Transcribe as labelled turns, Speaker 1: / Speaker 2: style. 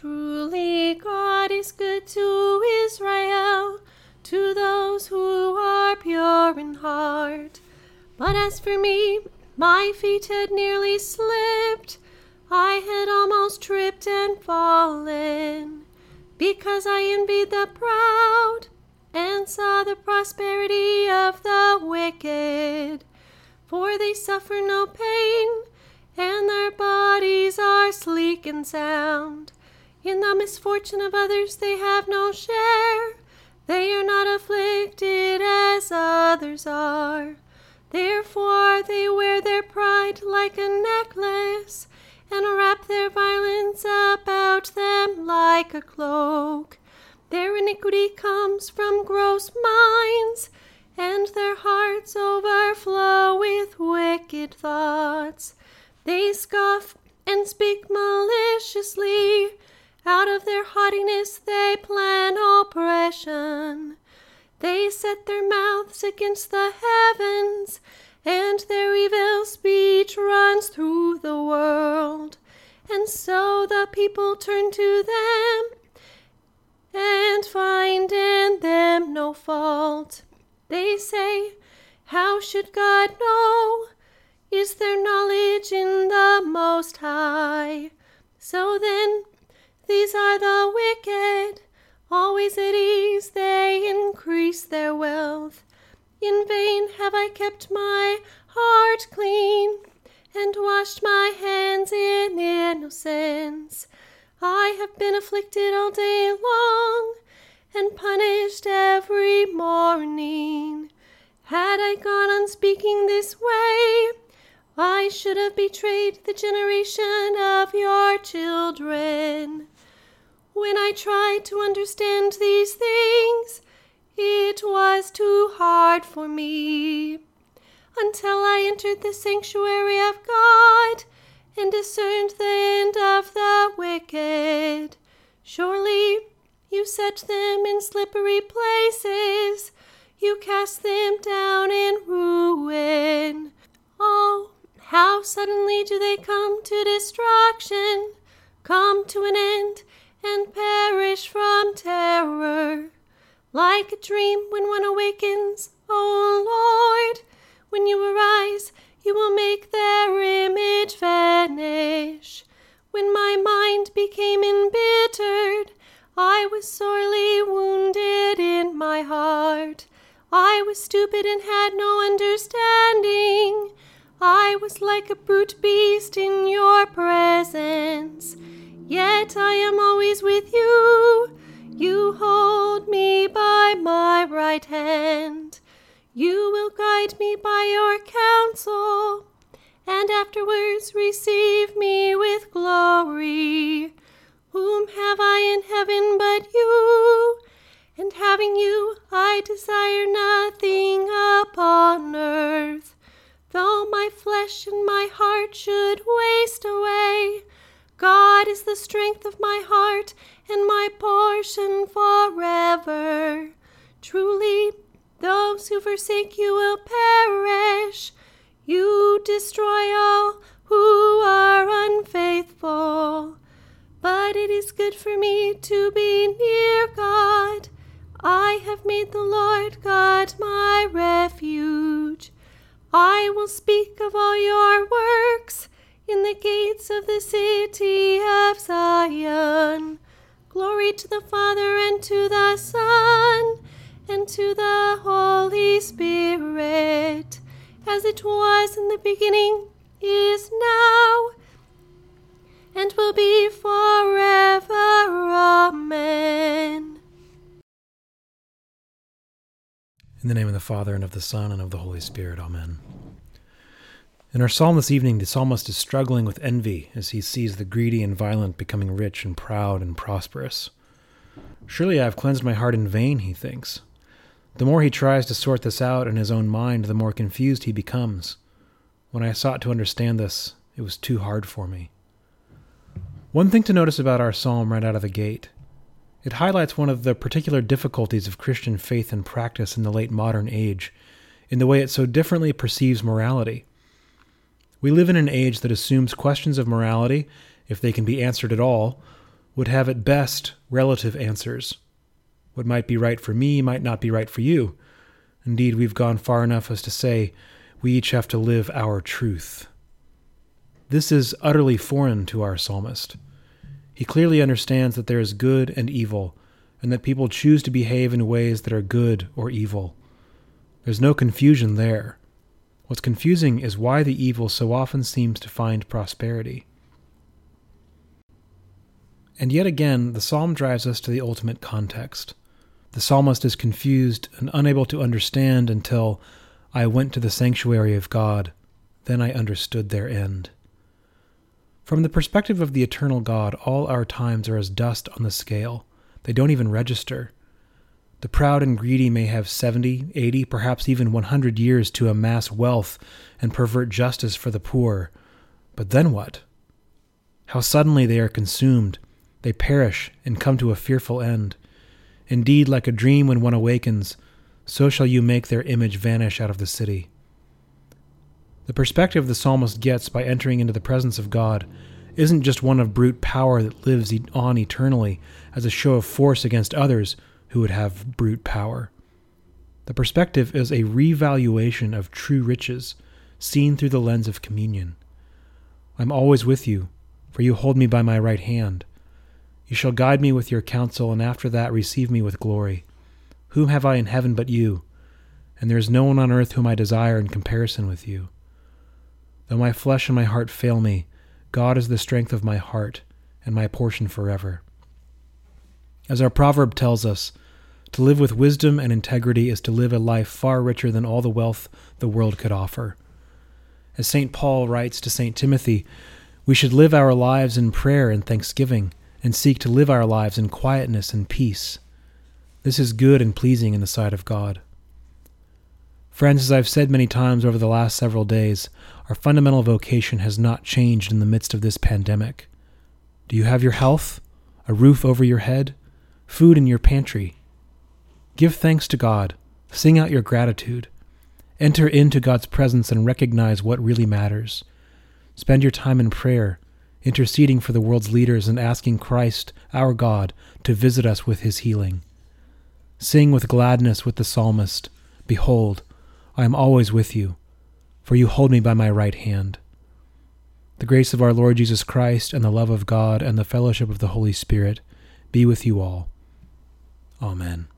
Speaker 1: Truly, God is good to Israel, to those who are pure in heart. But as for me, my feet had nearly slipped. I had almost tripped and fallen, because I envied the proud and saw the prosperity of the wicked. For they suffer no pain, and their bodies are sleek and sound. In the misfortune of others they have no share. They are not afflicted as others are. Therefore they wear their pride like a necklace, and wrap their violence about them like a cloak. Their iniquity comes from gross minds, and their hearts overflow with wicked thoughts. They scoff and speak maliciously. Out of their haughtiness they plan oppression. They set their mouths against the heavens, and their evil speech runs through the world. And so the people turn to them and find in them no fault. They say, How should God know? Is there knowledge in the Most High? So then, these are the wicked, always at ease, they increase their wealth. In vain have I kept my heart clean and washed my hands in innocence. I have been afflicted all day long and punished every morning. Had I gone on speaking this way, I should have betrayed the generation of your children. When I tried to understand these things, it was too hard for me. Until I entered the sanctuary of God and discerned the end of the wicked. Surely you set them in slippery places, you cast them down in ruin. Oh, how suddenly do they come to destruction, come to an end and perish from terror. Like a dream when one awakens, O Lord, when you arise, you will make their image vanish. When my mind became embittered, I was sorely wounded in my heart. I was stupid and had no understanding. I was like a brute beast in your presence. Yet I am always with you. You hold me by my right hand. You will guide me by your counsel, and afterwards receive me with glory. Whom have I in heaven but you? And having you, I desire nothing upon earth. Though my flesh and my heart should waste away, God is the strength of my heart and my portion forever. Truly, those who forsake you will perish. You destroy all who are unfaithful. But it is good for me to be near God. I have made the Lord God my refuge. I will speak of all your works in the gates of the city of Zion. Glory to the Father and to the Son and to the Holy Spirit, as it was in the beginning, is now, and will be forever. Amen.
Speaker 2: In the name of the Father, and of the Son, and of the Holy Spirit. Amen. In our psalm this evening, the psalmist is struggling with envy as he sees the greedy and violent becoming rich and proud and prosperous. Surely I have cleansed my heart in vain, he thinks. The more he tries to sort this out in his own mind, the more confused he becomes. When I sought to understand this, it was too hard for me. One thing to notice about our psalm right out of the gate it highlights one of the particular difficulties of Christian faith and practice in the late modern age, in the way it so differently perceives morality. We live in an age that assumes questions of morality, if they can be answered at all, would have at best relative answers. What might be right for me might not be right for you. Indeed, we've gone far enough as to say we each have to live our truth. This is utterly foreign to our psalmist. He clearly understands that there is good and evil, and that people choose to behave in ways that are good or evil. There's no confusion there. What's confusing is why the evil so often seems to find prosperity. And yet again, the psalm drives us to the ultimate context. The psalmist is confused and unable to understand until I went to the sanctuary of God, then I understood their end. From the perspective of the eternal God, all our times are as dust on the scale. They don't even register. The proud and greedy may have 70, 80, perhaps even 100 years to amass wealth and pervert justice for the poor. But then what? How suddenly they are consumed. They perish and come to a fearful end. Indeed, like a dream when one awakens, so shall you make their image vanish out of the city. The perspective the psalmist gets by entering into the presence of God isn't just one of brute power that lives on eternally as a show of force against others who would have brute power. The perspective is a revaluation of true riches, seen through the lens of communion. I'm always with you, for you hold me by my right hand. You shall guide me with your counsel, and after that receive me with glory. Whom have I in heaven but you? And there is no one on earth whom I desire in comparison with you. Though my flesh and my heart fail me, God is the strength of my heart and my portion forever. As our proverb tells us, to live with wisdom and integrity is to live a life far richer than all the wealth the world could offer. As St. Paul writes to St. Timothy, we should live our lives in prayer and thanksgiving and seek to live our lives in quietness and peace. This is good and pleasing in the sight of God. Friends, as I've said many times over the last several days, our fundamental vocation has not changed in the midst of this pandemic. Do you have your health, a roof over your head, food in your pantry? Give thanks to God, sing out your gratitude, enter into God's presence and recognize what really matters. Spend your time in prayer interceding for the world's leaders and asking Christ, our God, to visit us with his healing. Sing with gladness with the psalmist Behold, I am always with you, for you hold me by my right hand. The grace of our Lord Jesus Christ, and the love of God, and the fellowship of the Holy Spirit be with you all. Amen.